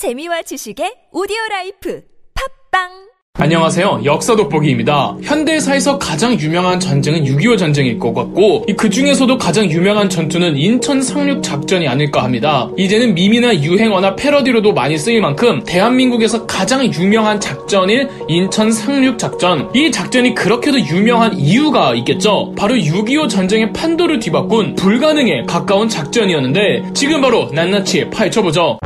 재미와 지식의 오디오 라이프 팝빵 안녕하세요. 역사 돋보기입니다. 현대사에서 가장 유명한 전쟁은 6.25 전쟁일 것 같고 그 중에서도 가장 유명한 전투는 인천 상륙 작전이 아닐까 합니다. 이제는 밈이나 유행어나 패러디로도 많이 쓰일 만큼 대한민국에서 가장 유명한 작전인 인천 상륙 작전. 이 작전이 그렇게도 유명한 이유가 있겠죠. 바로 6.25 전쟁의 판도를 뒤바꾼 불가능에 가까운 작전이었는데 지금 바로 낱낱이 파헤쳐보죠.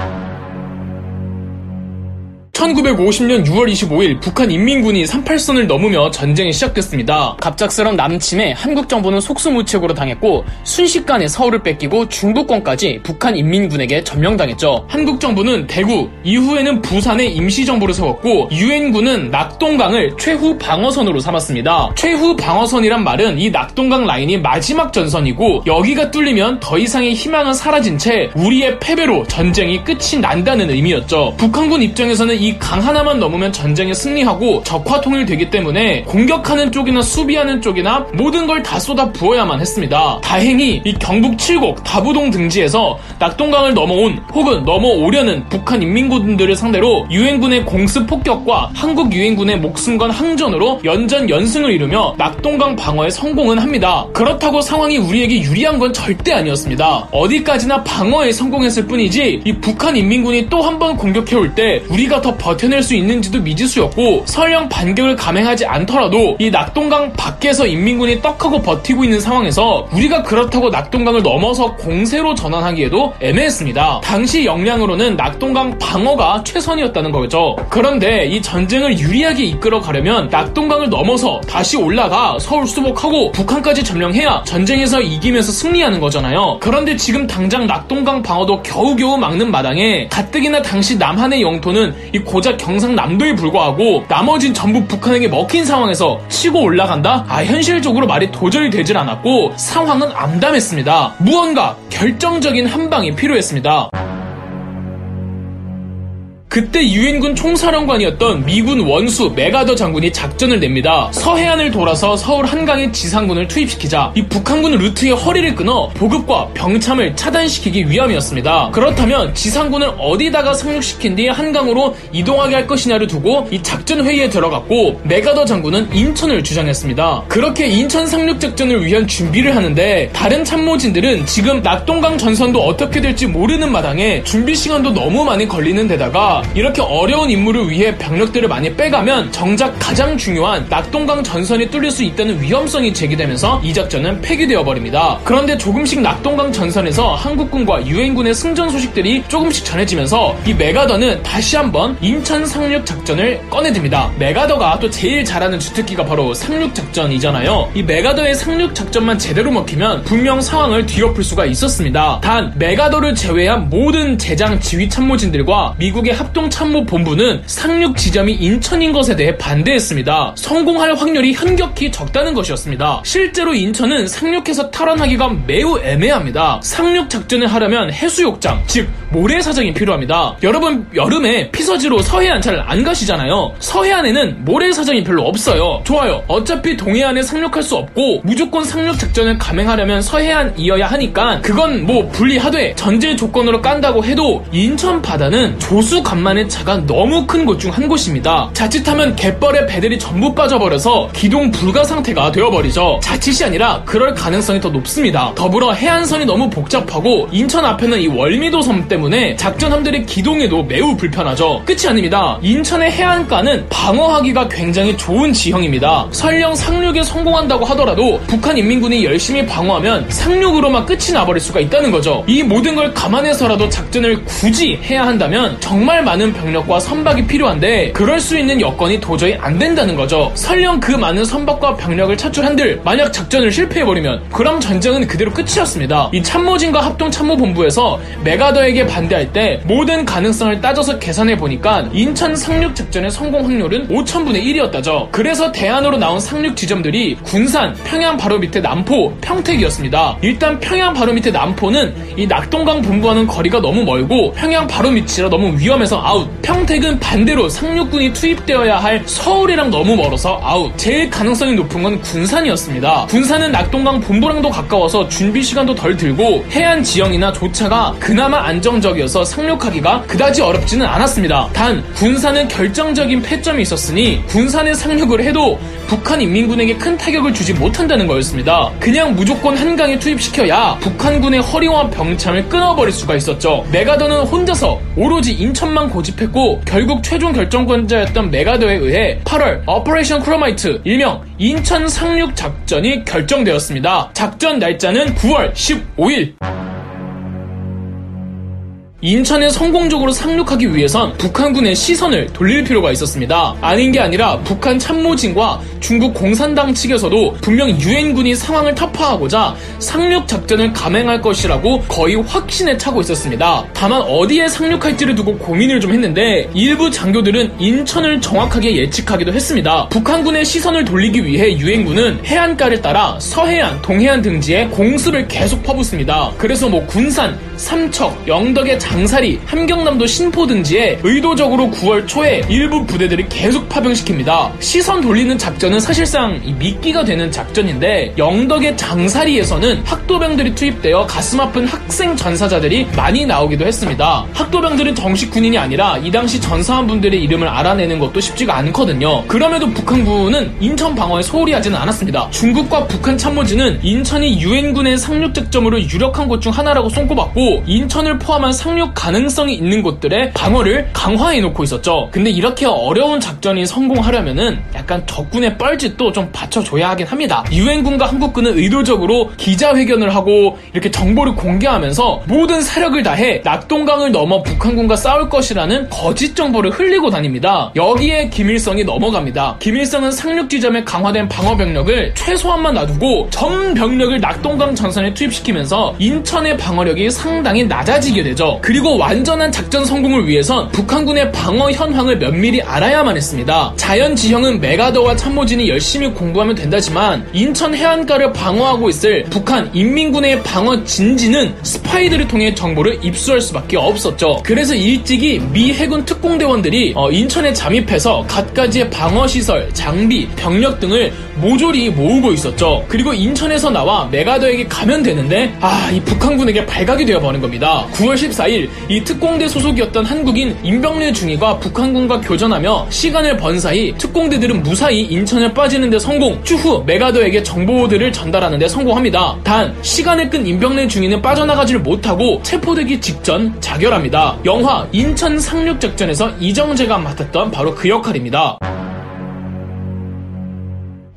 1950년 6월 25일 북한 인민군이 38선을 넘으며 전쟁이 시작됐습니다. 갑작스런 남침에 한국 정부는 속수무책으로 당했고 순식간에 서울을 뺏기고 중부권까지 북한 인민군에게 점령당했죠. 한국 정부는 대구, 이후에는 부산에 임시정부를 세웠고 유엔군은 낙동강을 최후 방어선으로 삼았습니다. 최후 방어선이란 말은 이 낙동강 라인이 마지막 전선이고 여기가 뚫리면 더 이상의 희망은 사라진 채 우리의 패배로 전쟁이 끝이 난다는 의미였죠. 북한군 입장에서는 이강 하나만 넘으면 전쟁에 승리하고 적화 통일되기 때문에 공격하는 쪽이나 수비하는 쪽이나 모든 걸 다 쏟아 부어야만 했습니다. 다행히 이 경북 칠곡 다부동 등지에서 낙동강을 넘어온 혹은 넘어오려는 북한 인민군들을 상대로 유엔군의 공습 폭격과 한국 유엔군의 목숨 건 항전으로 연전 연승을 이루며 낙동강 방어에 성공은 합니다. 그렇다고 상황이 우리에게 유리한 건 절대 아니었습니다. 어디까지나 방어에 성공했을 뿐이지 이 북한 인민군이 또 한 번 공격해올 때 우리가 더 버텨낼 수 있는지도 미지수였고 설령 반격을 감행하지 않더라도 이 낙동강 밖에서 인민군이 떡하고 버티고 있는 상황에서 우리가 그렇다고 낙동강을 넘어서 공세로 전환하기에도 애매했습니다. 당시 역량으로는 낙동강 방어가 최선이었다는 거죠. 그런데 이 전쟁을 유리하게 이끌어 가려면 낙동강을 넘어서 다시 올라가 서울 수복하고 북한까지 점령해야 전쟁에서 이기면서 승리하는 거잖아요. 그런데 지금 당장 낙동강 방어도 겨우겨우 막는 마당에 가뜩이나 당시 남한의 영토는 이 고작 경상남도에 불과하고 나머진 전부 북한에게 먹힌 상황에서 치고 올라간다? 아 현실적으로 말이 도저히 되질 않았고 상황은 암담했습니다. 무언가 결정적인 한 방이 필요했습니다. 그때 유엔군 총사령관이었던 미군 원수 메가더 장군이 작전을 냅니다. 서해안을 돌아서 서울 한강에 지상군을 투입시키자 이 북한군 루트의 허리를 끊어 보급과 병참을 차단시키기 위함이었습니다. 그렇다면 지상군을 어디다가 상륙시킨 뒤 한강으로 이동하게 할 것이냐를 두고 이 작전 회의에 들어갔고 맥아더 장군은 인천을 주장했습니다. 그렇게 인천 상륙 작전을 위한 준비를 하는데 다른 참모진들은 지금 낙동강 전선도 어떻게 될지 모르는 마당에 준비 시간도 너무 많이 걸리는 데다가 이렇게 어려운 임무를 위해 병력들을 많이 빼가면 정작 가장 중요한 낙동강 전선이 뚫릴 수 있다는 위험성이 제기되면서 이 작전은 폐기되어 버립니다. 그런데 조금씩 낙동강 전선에서 한국군과 유엔군의 승전 소식들이 조금씩 전해지면서 이 맥아더는 다시 한번 인천 상륙 작전을 꺼내듭니다. 맥아더가 또 제일 잘하는 주특기가 바로 상륙 작전이잖아요. 이 맥아더의 상륙 작전만 제대로 먹히면 분명 상황을 뒤엎을 수가 있었습니다. 단 맥아더를 제외한 모든 제장 지휘 참모진들과 미국의 합 합동참모본부는 상륙 지점이 인천인 것에 대해 반대했습니다. 성공할 확률이 현격히 적다는 것이었습니다. 실제로 인천은 상륙해서 탈환하기가 매우 애매합니다. 상륙 작전을 하려면 해수욕장, 즉 모래사장이 필요합니다. 여러분 여름에 피서지로 서해안 잘안 가시잖아요. 서해안에는 모래사장이 별로 없어요. 좋아요. 어차피 동해안에 상륙할 수 없고 무조건 상륙 작전을 감행하려면 서해안이어야 하니까 그건 뭐 분리하되 전제 조건으로 깐다고 해도 인천 바다는 조수 간 만의 차가 너무 큰 곳 중 한 곳입니다. 자칫하면 갯벌에 배들이 전부 빠져버려서 기동 불가 상태가 되어버리죠. 자칫이 아니라 그럴 가능성이 더 높습니다. 더불어 해안선이 너무 복잡하고 인천 앞에는 이 월미도 섬 때문에 작전함들의 기동에도 매우 불편하죠. 끝이 아닙니다. 인천의 해안가는 방어하기가 굉장히 좋은 지형입니다. 설령 상륙에 성공한다고 하더라도 북한 인민군이 열심히 방어하면 상륙으로만 끝이 나버릴 수가 있다는 거죠. 이 모든 걸 감안해서라도 작전을 굳이 해야 한다면 정말 많은 병력과 선박이 필요한데 그럴 수 있는 여건이 도저히 안 된다는 거죠. 설령 그 많은 선박과 병력을 차출한들 만약 작전을 실패해버리면 그럼 전쟁은 그대로 끝이었습니다. 이 참모진과 합동참모본부에서 메가더에게 반대할 때 모든 가능성을 따져서 계산해 보니까 인천 상륙 작전의 성공 확률은 5천분의 1이었다죠. 그래서 대안으로 나온 상륙 지점들이 군산, 평양 바로 밑에 남포, 평택이었습니다. 일단 평양 바로 밑에 남포는 이 낙동강 본부와는 거리가 너무 멀고 평양 바로 밑이라 너무 위험해서 상륙에서 아웃. 평택은 반대로 상륙군이 투입되어야 할 서울이랑 너무 멀어서 아웃. 제일 가능성이 높은 건 군산이었습니다. 군산은 낙동강 본부랑도 가까워서 준비 시간도 덜 들고 해안 지형이나 조차가 그나마 안정적이어서 상륙하기가 그다지 어렵지는 않았습니다. 단 군산은 결정적인 패점이 있었으니 군산에 상륙을 해도 북한 인민군에게 큰 타격을 주지 못한다는 거였습니다. 그냥 무조건 한강에 투입시켜야 북한군의 허리와 병참을 끊어버릴 수가 있었죠. 맥아더는 혼자서 오로지 인천만 고집했고 결국 최종 결정권자였던 맥아더에 의해 8월 Operation Chromite 일명 인천 상륙 작전이 결정되었습니다. 작전 날짜는 9월 15일. 인천에 성공적으로 상륙하기 위해선 북한군의 시선을 돌릴 필요가 있었습니다. 아닌 게 아니라 북한 참모진과 중국 공산당 측에서도 분명 유엔군이 상황을 타파하고자 상륙 작전을 감행할 것이라고 거의 확신에 차고 있었습니다. 다만 어디에 상륙할지를 두고 고민을 좀 했는데 일부 장교들은 인천을 정확하게 예측하기도 했습니다. 북한군의 시선을 돌리기 위해 유엔군은 해안가를 따라 서해안, 동해안 등지에 공습을 계속 퍼붓습니다. 그래서 뭐 군산, 삼척, 영덕의 장 사리, 함경남도 신포 등지에 의도적으로 9월 초에 일부 부대들을 계속 파병시킵니다. 시선 돌리는 작전은 사실상 미끼가 되는 작전인데 영덕의 장사리에서는 학도병들이 투입되어 가슴 아픈 학생 전사자들이 많이 나오기도 했습니다. 학도병들은 정식 군인이 아니라 이 당시 전사한 분들의 이름을 알아내는 것도 쉽지가 않거든요. 그럼에도 북한군은 인천 방어에 소홀히 하지는 않았습니다. 중국과 북한 참모진은 인천이 유엔군의 상륙 작점으로 유력한 곳 중 하나라고 손꼽았고 인천을 포함한 상륙 가능성이 있는 곳들의 방어를 강화해 놓고 있었죠. 근데 이렇게 어려운 작전이 성공하려면은 약간 적군의 뻘짓도 좀 받쳐줘야 하긴 합니다. 유엔군과 한국군은 의도적으로 기자회견을 하고 이렇게 정보를 공개하면서 모든 사력을 다해 낙동강을 넘어 북한군과 싸울 것이라는 거짓 정보를 흘리고 다닙니다. 여기에 김일성이 넘어갑니다. 김일성은 상륙 지점에 강화된 방어 병력을 최소한만 놔두고 전 병력을 낙동강 전선에 투입시키면서 인천의 방어력이 상당히 낮아지게 되죠. 그리고 완전한 작전 성공을 위해선 북한군의 방어 현황을 면밀히 알아야만 했습니다. 자연 지형은 메가더와 참모진이 열심히 공부하면 된다지만 인천 해안가를 방어하고 있을 북한 인민군의 방어 진지는 스파이들을 통해 정보를 입수할 수밖에 없었죠. 그래서 일찍이 미 해군 특공대원들이 어, 인천에 잠입해서 갖가지의 방어 시설, 장비, 병력 등을 모조리 모으고 있었죠. 그리고 인천에서 나와 메가더에게 가면 되는데 아, 이 북한군에게 발각이 되어버린 겁니다. 9월 14일 이 특공대 소속이었던 한국인 임병래 중위가 북한군과 교전하며 시간을 번 사이 특공대들은 무사히 인천에 빠지는데 성공. 추후 메가더에게 정보들을 전달하는데 성공합니다. 단 시간을 끈 임병래 중위는 빠져나가지를 못하고 체포되기 직전 자결합니다. 영화 인천 상륙 작전에서 이정재가 맡았던 바로 그 역할입니다.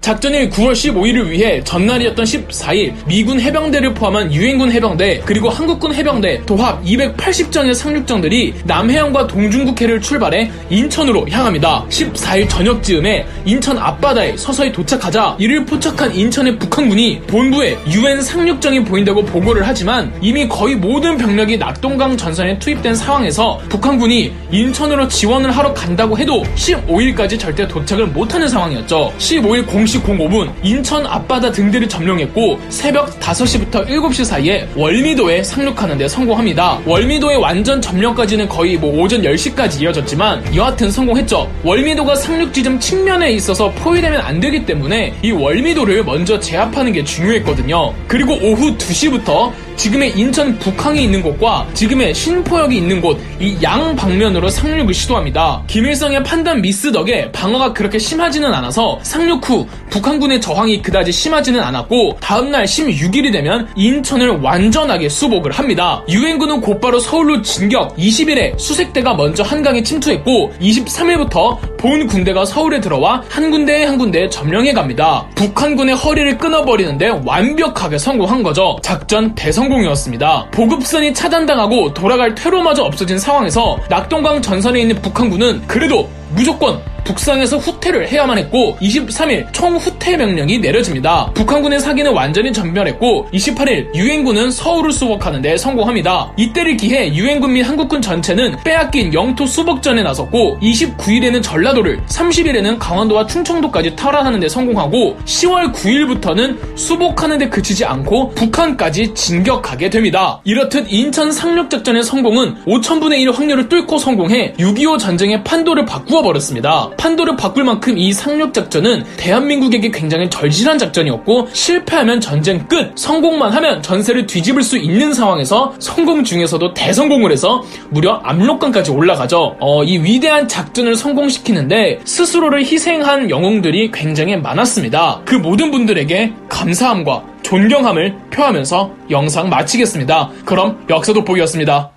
작전일 9월 15일을 위해 전날이었던 14일 미군 해병대를 포함한 유엔군 해병대 그리고 한국군 해병대 도합 280정의 상륙정들이 남해안과 동중국해를 출발해 인천으로 향합니다. 14일 저녁 즈음에 인천 앞바다에 서서히 도착하자 이를 포착한 인천의 북한군이 본부에 유엔 상륙정이 보인다고 보고를 하지만 이미 거의 모든 병력이 낙동강 전선에 투입된 상황에서 북한군이 인천으로 지원을 하러 간다고 해도 15일까지 절대 도착을 못하는 상황이었죠. 15일 공식 05분 인천 앞바다 등대를 점령했고 새벽 5시부터 7시 사이에 월미도에 상륙하는 데 성공합니다. 월미도의 완전 점령까지는 거의 뭐 오전 10시까지 이어졌지만 여하튼 성공했죠. 월미도가 상륙 지점 측면에 있어서 포위되면 안 되기 때문에 이 월미도를 먼저 제압하는 게 중요했거든요. 그리고 오후 2시부터 지금의 인천 북항이 있는 곳과 지금의 신포역이 있는 곳 이 양 방면으로 상륙을 시도합니다. 김일성의 판단 미스 덕에 방어가 그렇게 심하지는 않아서 상륙 후 북한군의 저항이 그다지 심하지는 않았고 다음날 16일이 되면 인천을 완전하게 수복을 합니다. 유엔군은 곧바로 서울로 진격 20일에 수색대가 먼저 한강에 침투했고 23일부터 본 군대가 서울에 들어와 한 군데에 한 군데 점령해 갑니다. 북한군의 허리를 끊어버리는데 완벽하게 성공한 거죠. 작전 대성공이었습니다. 보급선이 차단당하고 돌아갈 퇴로마저 없어진 상황에서 낙동강 전선에 있는 북한군은 그래도 무조건 북상에서 후퇴를 해야만 했고 23일 총 후퇴 명령이 내려집니다. 북한군의 사기는 완전히 전멸했고 28일 유엔군은 서울을 수복하는데 성공합니다. 이때를 기해 유엔군 및 한국군 전체는 빼앗긴 영토 수복전에 나섰고 29일에는 전라도를 30일에는 강원도와 충청도까지 탈환하는 데 성공하고 10월 9일부터는 수복하는 데 그치지 않고 북한까지 진격하게 됩니다. 이렇듯 인천 상륙작전의 성공은 5천분의 1 확률을 뚫고 성공해 6.25 전쟁의 판도를 바꾸 어 버렸습니다. 판도를 바꿀 만큼 이 상륙 작전은 대한민국에게 굉장히 절실한 작전이었고 실패하면 전쟁 끝, 성공만 하면 전세를 뒤집을 수 있는 상황에서 성공 중에서도 대성공을 해서 무려 압록강까지 올라가죠. 어, 이 위대한 작전을 성공시키는데 스스로를 희생한 영웅들이 굉장히 많았습니다. 그 모든 분들에게 감사함과 존경함을 표하면서 영상 마치겠습니다. 그럼 역사 돋보기였습니다.